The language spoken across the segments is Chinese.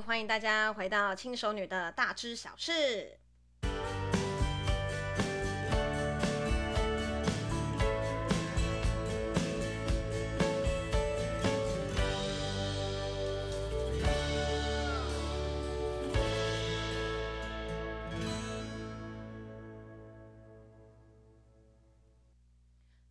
欢迎大家回到轻熟女的大知小事。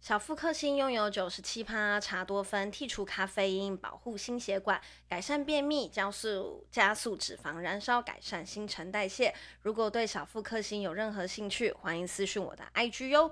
小腹克星拥有九十七趴茶多酚，剔除咖啡因，保护心血管，改善便秘，加速加速脂肪燃烧，改善新陈代谢。如果对小腹克星有任何兴趣，欢迎私讯我的 IG 哟。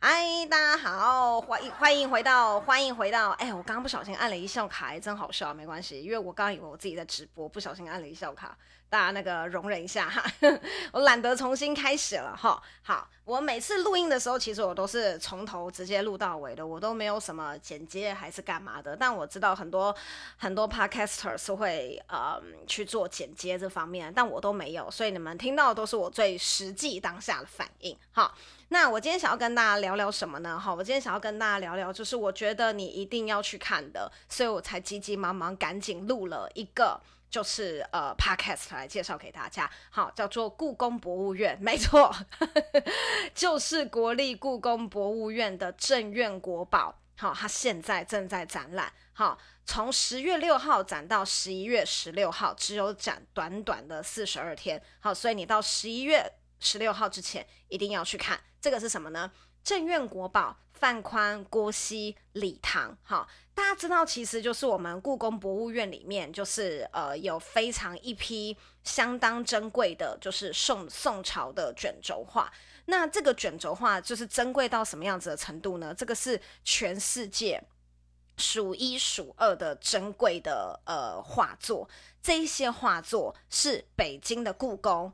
嗨，大家好，欢迎欢迎回到欢迎回到。哎，我刚刚不小心按了一笑卡，真好笑，没关系，因为我刚刚以为我自己在直播，不小心按了一笑卡，大家那个容忍一下哈，我懒得重新开始了哈。好，我每次录音的时候，其实我都是从头直接录到尾的，我都没有什么剪接还是干嘛的。但我知道很多很多 podcasters 会呃去做剪接这方面，但我都没有，所以你们听到的都是我最实际当下的反应哈。那我今天想要跟大家聊聊什么呢？哈，我今天想要跟大家聊聊，就是我觉得你一定要去看的，所以我才急急忙忙赶紧录了一个，就是呃，podcast 来介绍给大家。好，叫做故宫博物院，没错，就是国立故宫博物院的镇院国宝。好，它现在正在展览。好，从十月六号展到十一月十六号，只有展短短的四十二天。好，所以你到十一月十六号之前一定要去看。这个是什么呢？镇院国宝范宽、郭熙、李唐。好，大家知道，其实就是我们故宫博物院里面，就是呃有非常一批相当珍贵的，就是宋宋朝的卷轴画。那这个卷轴画就是珍贵到什么样子的程度呢？这个是全世界数一数二的珍贵的呃画作。这一些画作是北京的故宫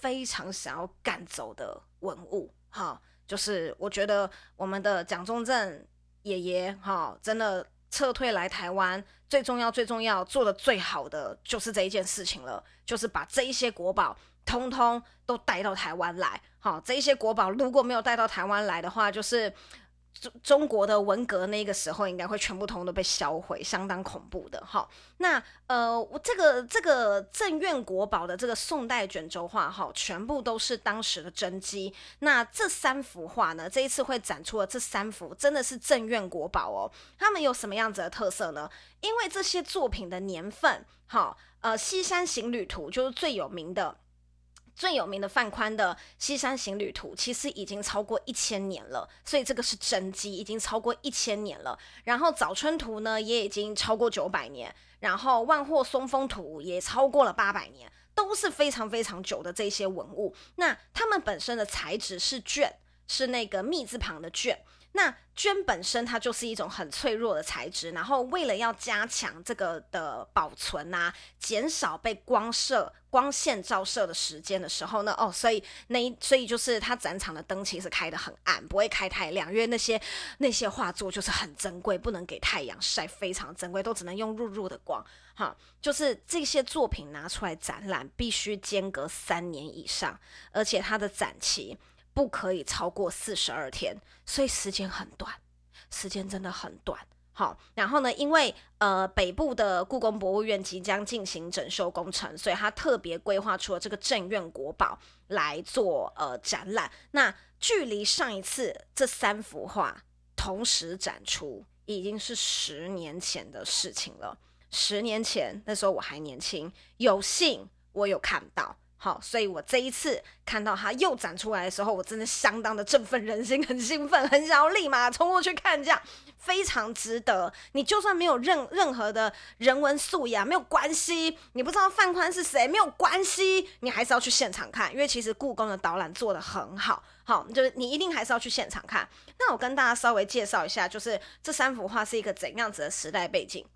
非常想要赶走的文物。哈，就是我觉得我们的蒋中正爷爷哈，真的撤退来台湾，最重要、最重要做的最好的就是这一件事情了，就是把这一些国宝通通都带到台湾来。好，这一些国宝如果没有带到台湾来的话，就是。中中国的文革那个时候应该会全部通通都被销毁，相当恐怖的哈。那呃，我这个这个镇院国宝的这个宋代卷轴画哈，全部都是当时的真迹。那这三幅画呢，这一次会展出的这三幅真的是镇院国宝哦。他们有什么样子的特色呢？因为这些作品的年份，哈，呃，《西山行旅图》就是最有名的。最有名的范宽的《西山行旅图》其实已经超过一千年了，所以这个是真迹，已经超过一千年了。然后《早春图》呢也已经超过九百年，然后《万壑松风图》也超过了八百年，都是非常非常久的这些文物。那它们本身的材质是绢，是那个密字旁的绢。那绢本身它就是一种很脆弱的材质，然后为了要加强这个的保存啊，减少被光射、光线照射的时间的时候呢，哦，所以那一所以就是它展场的灯其实开得很暗，不会开太亮，因为那些那些画作就是很珍贵，不能给太阳晒，非常珍贵，都只能用弱弱的光。哈，就是这些作品拿出来展览，必须间隔三年以上，而且它的展期。不可以超过四十二天，所以时间很短，时间真的很短。好，然后呢，因为呃北部的故宫博物院即将进行整修工程，所以他特别规划出了这个镇院国宝来做呃展览。那距离上一次这三幅画同时展出，已经是十年前的事情了。十年前那时候我还年轻，有幸我有看到。好，所以我这一次看到它又展出来的时候，我真的相当的振奋人心，很兴奋，很想要立马冲过去看，这样非常值得。你就算没有任任何的人文素养，没有关系，你不知道范宽是谁，没有关系，你还是要去现场看，因为其实故宫的导览做得很好，好，就是你一定还是要去现场看。那我跟大家稍微介绍一下，就是这三幅画是一个怎样子的时代背景。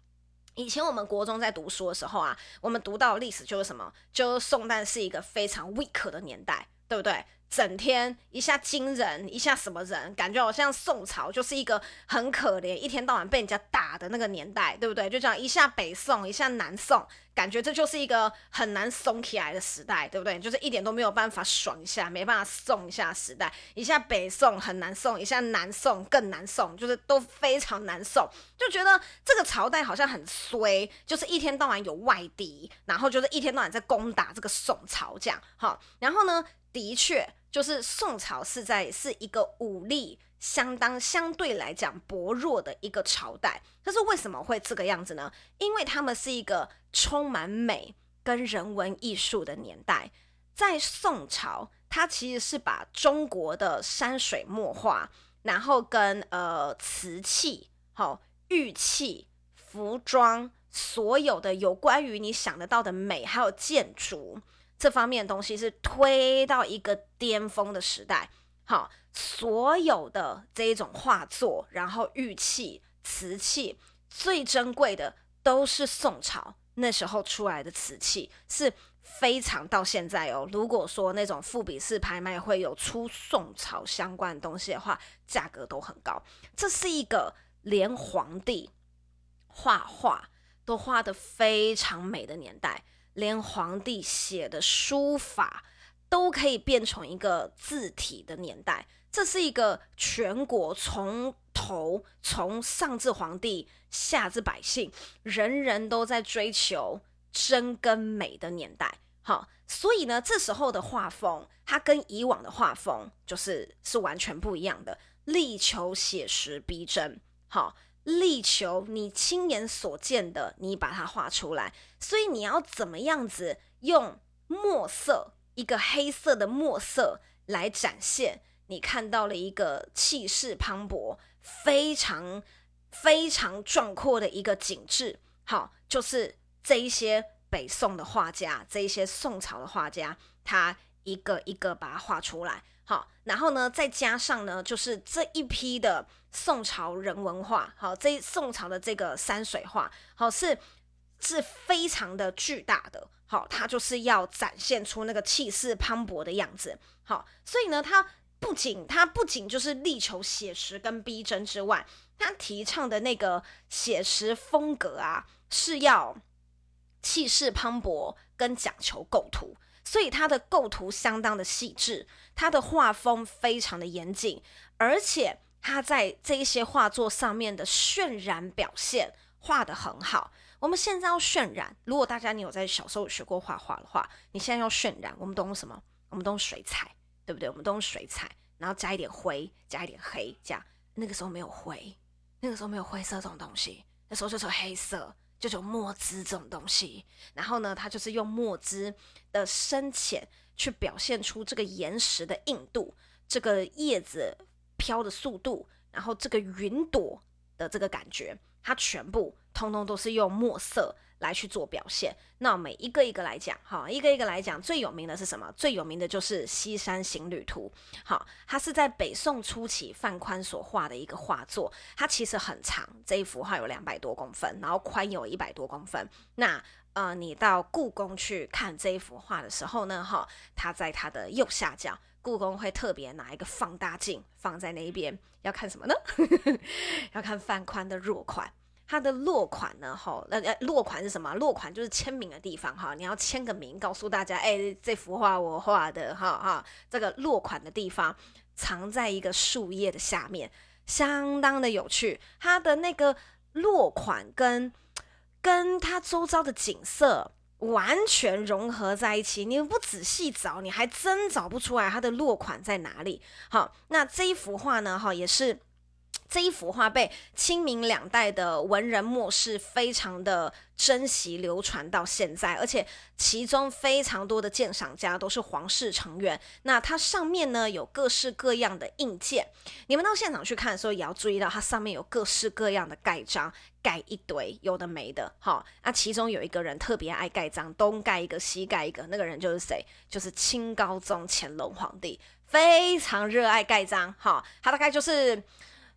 以前我们国中在读书的时候啊，我们读到历史就是什么？就是宋代是一个非常 weak 的年代对不对？整天一下金人，一下什么人，感觉好像宋朝就是一个很可怜，一天到晚被人家打的那个年代，对不对？就这样一下北宋，一下南宋，感觉这就是一个很难松起来的时代，对不对？就是一点都没有办法爽一下，没办法松一下时代。一下北宋很难松，一下南宋更难松，就是都非常难松，就觉得这个朝代好像很衰，就是一天到晚有外敌，然后就是一天到晚在攻打这个宋朝这样。哈，然后呢，的确。就是宋朝是在是一个武力相当相对来讲薄弱的一个朝代，可是为什么会这个样子呢？因为他们是一个充满美跟人文艺术的年代，在宋朝，它其实是把中国的山水墨画，然后跟呃瓷器、好玉器、服装，所有的有关于你想得到的美，还有建筑。这方面的东西是推到一个巅峰的时代，好，所有的这一种画作，然后玉器、瓷器，最珍贵的都是宋朝那时候出来的瓷器，是非常到现在哦。如果说那种富比士拍卖会有出宋朝相关的东西的话，价格都很高。这是一个连皇帝画画都画得非常美的年代。连皇帝写的书法都可以变成一个字体的年代，这是一个全国从头从上至皇帝下至百姓，人人都在追求真跟美的年代。好，所以呢，这时候的画风，它跟以往的画风就是是完全不一样的，力求写实逼真。好。力求你亲眼所见的，你把它画出来。所以你要怎么样子用墨色，一个黑色的墨色来展现？你看到了一个气势磅礴、非常非常壮阔的一个景致。好，就是这一些北宋的画家，这一些宋朝的画家，他一个一个把它画出来。好，然后呢，再加上呢，就是这一批的宋朝人文化，好，这宋朝的这个山水画，好，是是非常的巨大的，好，它就是要展现出那个气势磅礴的样子，好，所以呢，它不仅它不仅就是力求写实跟逼真之外，它提倡的那个写实风格啊，是要气势磅礴跟讲求构图。所以它的构图相当的细致，它的画风非常的严谨，而且它在这一些画作上面的渲染表现画得很好。我们现在要渲染，如果大家你有在小时候学过画画的话，你现在要渲染，我们都用什么？我们都用水彩，对不对？我们都用水彩，然后加一点灰，加一点黑，这样。那个时候没有灰，那个时候没有灰色这种东西，那时候就是黑色。这种墨汁这种东西，然后呢，它就是用墨汁的深浅去表现出这个岩石的硬度，这个叶子飘的速度，然后这个云朵的这个感觉，它全部通通都是用墨色。来去做表现，那每一个一个来讲，哈，一个一个来讲，最有名的是什么？最有名的就是《西山行旅图》。好，它是在北宋初期范宽所画的一个画作，它其实很长，这一幅画有两百多公分，然后宽有一百多公分。那呃，你到故宫去看这一幅画的时候呢，哈，它在它的右下角，故宫会特别拿一个放大镜放在那一边，要看什么呢？要看范宽的落款。它的落款呢？哈，那，落款是什么？落款就是签名的地方哈。你要签个名，告诉大家，哎、这幅画我画的，哈哈。这个落款的地方藏在一个树叶的下面，相当的有趣。它的那个落款跟跟它周遭的景色完全融合在一起，你不仔细找，你还真找不出来它的落款在哪里。好，那这一幅画呢？哈，也是。这一幅画被清明两代的文人墨士非常的珍惜，流传到现在，而且其中非常多的鉴赏家都是皇室成员。那它上面呢，有各式各样的印鉴，你们到现场去看的时候也要注意到，它上面有各式各样的盖章，盖一堆有的没的。好，那其中有一个人特别爱盖章，东盖一个西盖一个，那个人就是谁？就是清高宗乾隆皇帝，非常热爱盖章。好，他大概就是。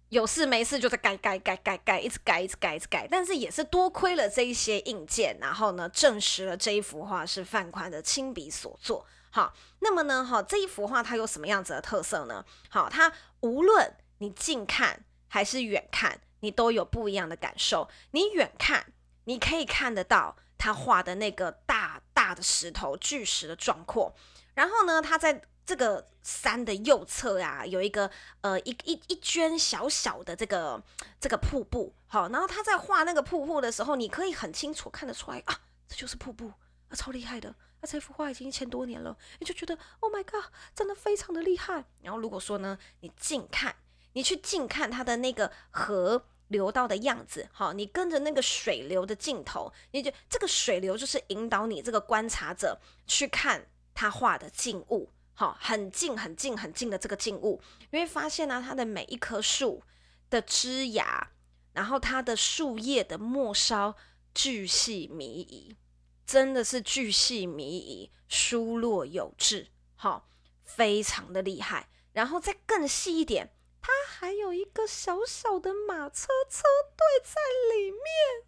有事没事就在改改改改改，一直改一直改一直改，但是也是多亏了这一些硬件，然后呢，证实了这一幅画是范宽的亲笔所作。好，那么呢，哈，这一幅画它有什么样子的特色呢？好，它无论你近看还是远看，你都有不一样的感受。你远看，你可以看得到他画的那个大大的石头巨石的壮阔，然后呢，他在。这个山的右侧呀、啊，有一个呃一一一圈小小的这个这个瀑布，好，然后他在画那个瀑布的时候，你可以很清楚看得出来啊，这就是瀑布啊，超厉害的，啊，这幅画已经一千多年了，你就觉得 Oh my God，真的非常的厉害。然后如果说呢，你近看，你去近看它的那个河流到的样子，好，你跟着那个水流的镜头，你就这个水流就是引导你这个观察者去看他画的静物。好，很近很近很近的这个静物，你会发现呢、啊，它的每一棵树的枝芽，然后它的树叶的末梢，巨细靡遗，真的是巨细靡遗，疏落有致，好，非常的厉害。然后再更细一点，它还有一个小小的马车车队在里面，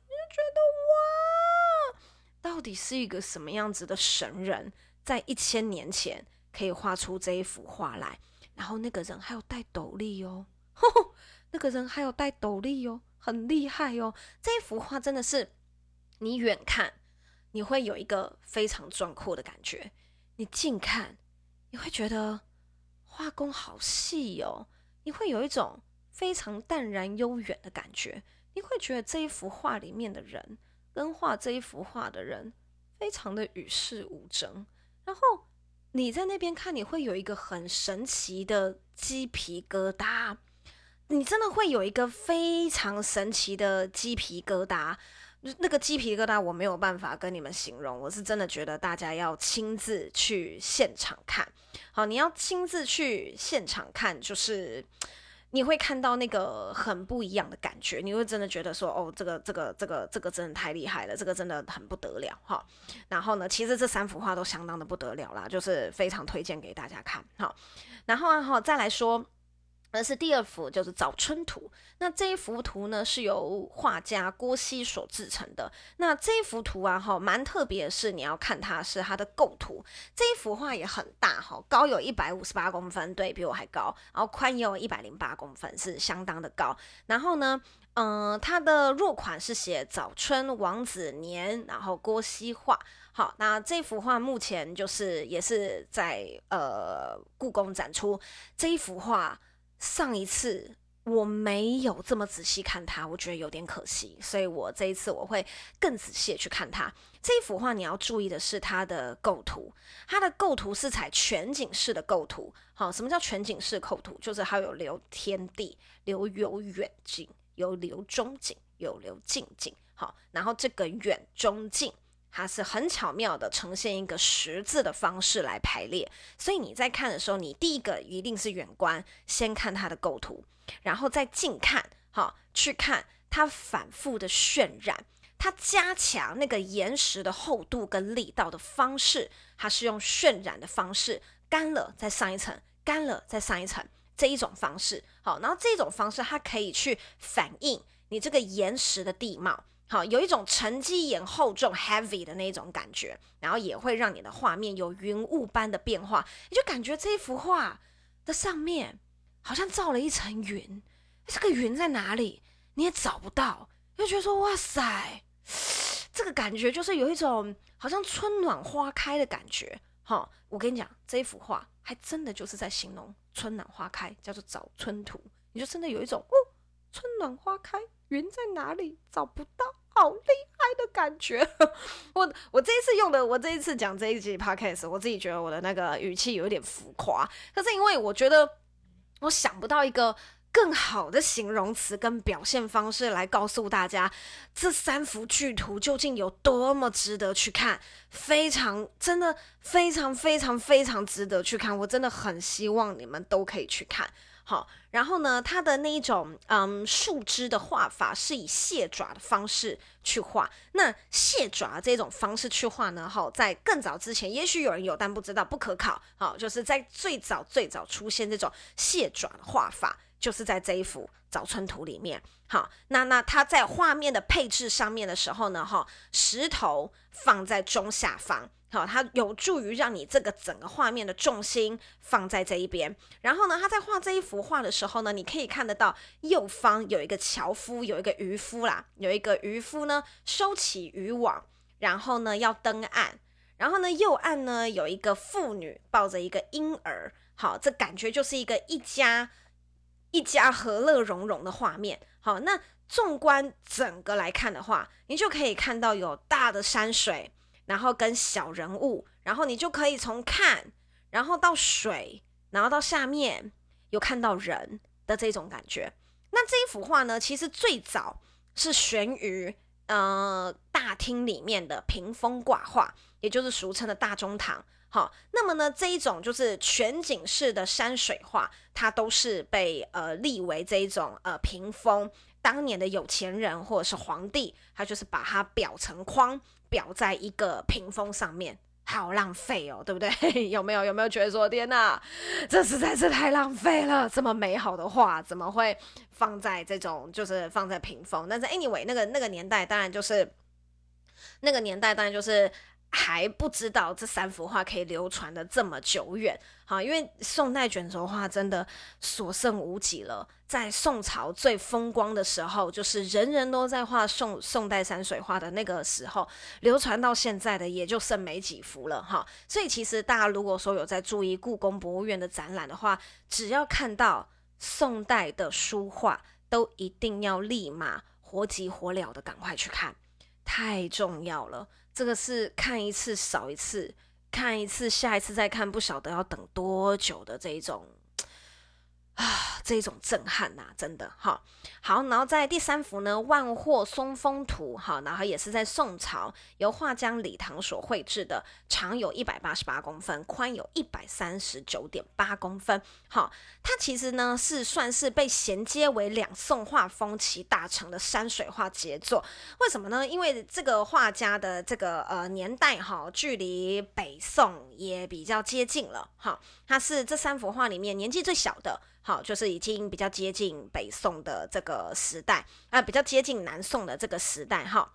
你就觉得哇，到底是一个什么样子的神人，在一千年前。可以画出这一幅画来，然后那个人还有戴斗笠哦，呵呵，那个人还有戴斗笠哦，很厉害哦。这一幅画真的是，你远看你会有一个非常壮阔的感觉，你近看你会觉得画工好细哦，你会有一种非常淡然悠远的感觉，你会觉得这一幅画里面的人跟画这一幅画的人非常的与世无争，然后。你在那边看，你会有一个很神奇的鸡皮疙瘩，你真的会有一个非常神奇的鸡皮疙瘩。那个鸡皮疙瘩我没有办法跟你们形容，我是真的觉得大家要亲自去现场看。好，你要亲自去现场看，就是。你会看到那个很不一样的感觉，你会真的觉得说，哦，这个这个这个这个真的太厉害了，这个真的很不得了哈。然后呢，其实这三幅画都相当的不得了啦，就是非常推荐给大家看哈。然后啊哈，再来说。而是第二幅，就是《早春图》。那这一幅图呢，是由画家郭熙所制成的。那这一幅图啊，哈，蛮特别是，你要看它是它的构图。这一幅画也很大，哈，高有一百五十八公分，对，比我还高。然后宽也有一百零八公分，是相当的高。然后呢，嗯、它的落款是写“早春王子年”，然后郭熙画。好，那这幅画目前就是也是在呃故宫展出这一幅画。上一次我没有这么仔细看它，我觉得有点可惜，所以我这一次我会更仔细去看它。这一幅画你要注意的是它的构图，它的构图是采全景式的构图。好，什么叫全景式构图？就是它有留天地，留有远景，有留中景，有留近景。好，然后这个远中近。它是很巧妙的呈现一个十字的方式来排列，所以你在看的时候，你第一个一定是远观，先看它的构图，然后再近看，好，去看它反复的渲染，它加强那个岩石的厚度跟力道的方式，它是用渲染的方式，干了再上一层，干了再上一层这一种方式，好，然后这种方式它可以去反映你这个岩石的地貌。好，有一种沉积岩厚重 heavy 的那种感觉，然后也会让你的画面有云雾般的变化，你就感觉这一幅画的上面好像罩了一层云，这个云在哪里？你也找不到，就觉得说哇塞，这个感觉就是有一种好像春暖花开的感觉。哈，我跟你讲，这一幅画还真的就是在形容春暖花开，叫做早春图。你就真的有一种哦，春暖花开，云在哪里？找不到。好厉害的感觉！我我这一次用的，我这一次讲这一集 podcast，我自己觉得我的那个语气有点浮夸，可是因为我觉得我想不到一个更好的形容词跟表现方式来告诉大家这三幅巨图究竟有多么值得去看，非常真的非常非常非常值得去看，我真的很希望你们都可以去看。好，然后呢，它的那一种嗯树枝的画法是以蟹爪的方式去画。那蟹爪这种方式去画呢，好，在更早之前，也许有人有，但不知道，不可考。好，就是在最早最早出现这种蟹爪画法，就是在这一幅早春图里面。好，那那它在画面的配置上面的时候呢，哈，石头放在中下方，好，它有助于让你这个整个画面的重心放在这一边。然后呢，他在画这一幅画的时候呢，你可以看得到右方有一个樵夫，有一个渔夫啦，有一个渔夫呢收起渔网，然后呢要登岸，然后呢右岸呢有一个妇女抱着一个婴儿，好，这感觉就是一个一家一家和乐融融的画面。好，那纵观整个来看的话，你就可以看到有大的山水，然后跟小人物，然后你就可以从看，然后到水，然后到下面有看到人的这种感觉。那这一幅画呢，其实最早是悬于呃大厅里面的屏风挂画，也就是俗称的大中堂。好，那么呢，这一种就是全景式的山水画，它都是被呃立为这一种呃屏风。当年的有钱人或者是皇帝，他就是把它裱成框，裱在一个屏风上面，好浪费哦，对不对？有没有有没有觉得说，天哪，这实在是太浪费了！这么美好的画，怎么会放在这种就是放在屏风？但是 anyway，那个那个年代当然就是那个年代当然就是。还不知道这三幅画可以流传的这么久远，哈，因为宋代卷轴画真的所剩无几了。在宋朝最风光的时候，就是人人都在画宋宋代山水画的那个时候，流传到现在的也就剩没几幅了，哈。所以其实大家如果说有在注意故宫博物院的展览的话，只要看到宋代的书画，都一定要立马活急活燎的赶快去看，太重要了。这个是看一次少一次，看一次下一次再看，不晓得要等多久的这一种。啊，这种震撼呐、真的哈好，然后在第三幅呢，《万壑松风图》哈，然后也是在宋朝由画家李唐所绘制的，长有一百八十八公分，宽有一百三十九点八公分。好，它其实呢是算是被衔接为两宋画风齐大成的山水画杰作。为什么呢？因为这个画家的这个呃年代哈，距离北宋也比较接近了哈。他是这三幅画里面年纪最小的。好，就是已经比较接近北宋的这个时代啊、比较接近南宋的这个时代哈。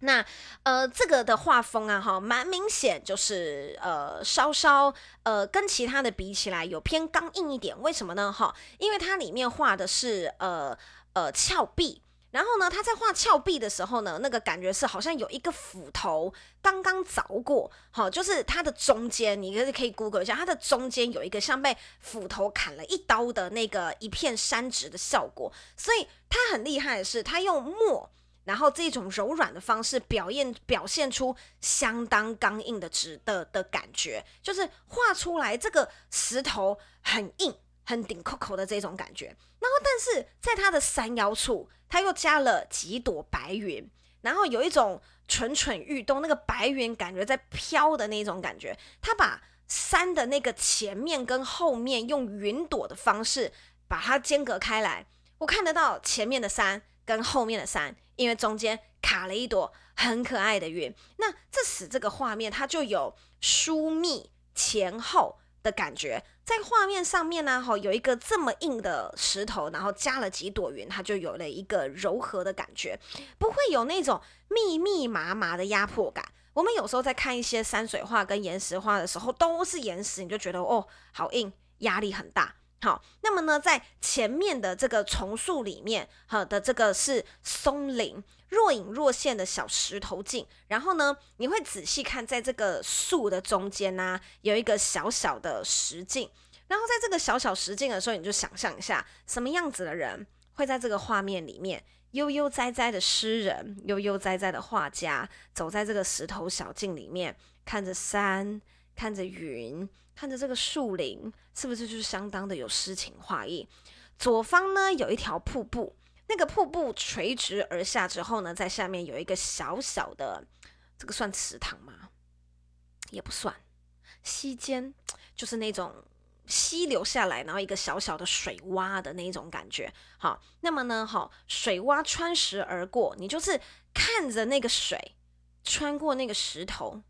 那呃，这个的画风啊，哈，蛮明显，就是呃，稍稍呃，跟其他的比起来有偏刚硬一点。为什么呢？哈，因为它里面画的是呃呃峭壁。然后呢，他在画峭壁的时候呢，那个感觉是好像有一个斧头刚刚凿过，好，就是它的中间，你可以可以 Google 一下，它的中间有一个像被斧头砍了一刀的那个一片山直的效果。所以他很厉害的是，他用墨，然后这种柔软的方式表现表现出相当刚硬的直的的感觉，就是画出来这个石头很硬。很顶扣扣的这种感觉，然后但是在它的山腰处，它又加了几朵白云，然后有一种蠢蠢欲动，那个白云感觉在飘的那种感觉。它把山的那个前面跟后面用云朵的方式把它间隔开来，我看得到前面的山跟后面的山，因为中间卡了一朵很可爱的云。那这使这个画面它就有疏密前后的感觉。在画面上面呢，哈，有一个这么硬的石头，然后加了几朵云，它就有了一个柔和的感觉，不会有那种密密麻麻的压迫感。我们有时候在看一些山水画跟岩石画的时候，都是岩石，你就觉得哦，好硬，压力很大。好，那么呢，在前面的这个丛树里面，好的这个是松林。若隐若现的小石头镜，然后呢，你会仔细看，在这个树的中间呢、有一个小小的石径。然后在这个小小石径的时候，你就想象一下，什么样子的人会在这个画面里面？悠悠哉哉的诗人，悠悠哉哉的画家，走在这个石头小径里面，看着山，看着云，看着这个树林，是不是就是相当的有诗情画意？左方呢，有一条瀑布。那个瀑布垂直而下之后呢，在下面有一个小小的，这个算池塘吗？也不算，溪间就是那种溪流下来，然后一个小小的水洼的那一种感觉。好，那么呢，好，水洼穿石而过，你就是看着那个水穿过那个石头，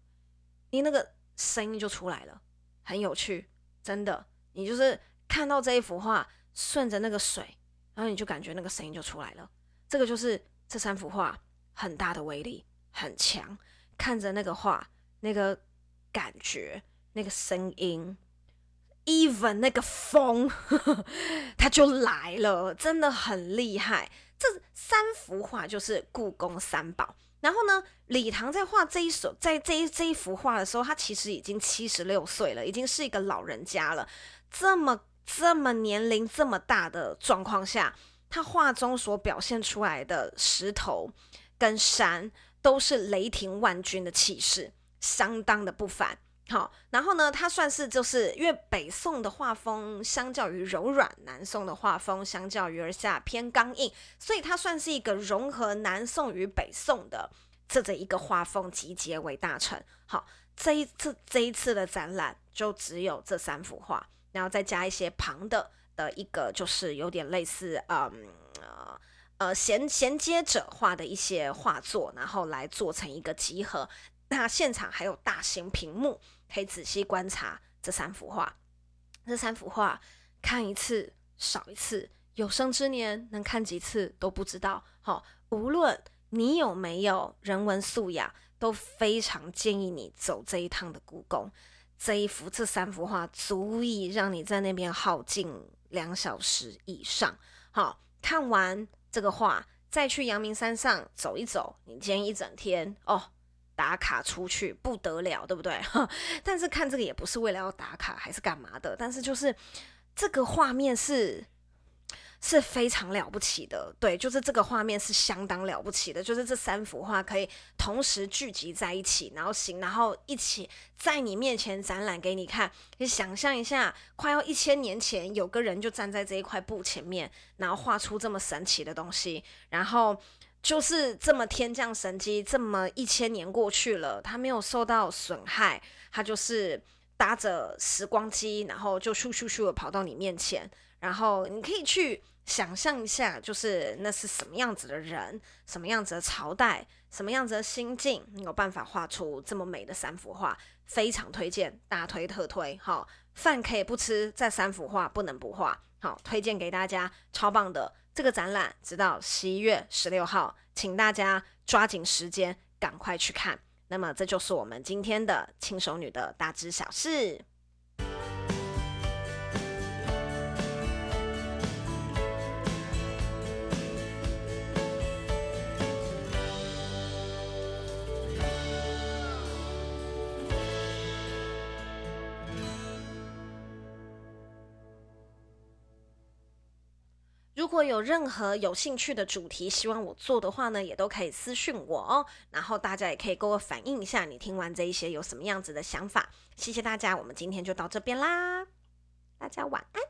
你那个声音就出来了，很有趣，真的，你就是看到这一幅画。顺着那个水，然后你就感觉那个声音就出来了。这个就是这三幅画很大的威力，很强。看着那个画，那个感觉，那个声音，even 那个风，它就来了，真的很厉害。这三幅画就是故宫三宝。然后呢，李唐在画这一首，在这一这一幅画的时候，他其实已经七十六岁了，已经是一个老人家了。这么这么年龄这么大的状况下，他画中所表现出来的石头跟山，都是雷霆万钧的气势，相当的不凡。好，然后呢，它算是就是因为北宋的画风相较于柔软，南宋的画风相较于而下偏刚硬，所以它算是一个融合南宋与北宋的这这一个画风集结为大成。好，这一次这一次的展览就只有这三幅画，然后再加一些旁的的一个就是有点类似嗯呃呃衔衔接者画的一些画作，然后来做成一个集合。那现场还有大型屏幕，可以仔细观察这三幅画。这三幅画看一次少一次，有生之年能看几次都不知道。好，无论你有没有人文素养，都非常建议你走这一趟的故宫。这一幅这三幅画足以让你在那边耗尽两小时以上。好，看完这个画，再去阳明山上走一走，你今天一整天哦。打卡出去不得了，对不对？但是看这个也不是为了要打卡，还是干嘛的？但是就是这个画面是是非常了不起的，对，就是这个画面是相当了不起的，就是这三幅画可以同时聚集在一起，然后行，然后一起在你面前展览给你看。你想象一下，快要一千年前，有个人就站在这一块布前面，然后画出这么神奇的东西，然后。就是这么天降神机，这么一千年过去了，它没有受到损害，它就是搭着时光机，然后就咻咻咻的跑到你面前，然后你可以去想象一下，就是那是什么样子的人，什么样子的朝代，什么样子的心境，你有办法画出这么美的三幅画，非常推荐，大推特推，好，饭可以不吃，这三幅画不能不画，好，推荐给大家，超棒的。这个展览直到十一月十六号，请大家抓紧时间，赶快去看。那么，这就是我们今天的轻熟女的大知小事。如果有任何有兴趣的主题，希望我做的话呢，也都可以私讯我哦。然后大家也可以跟我反映一下，你听完这一些有什么样子的想法。谢谢大家，我们今天就到这边啦，大家晚安。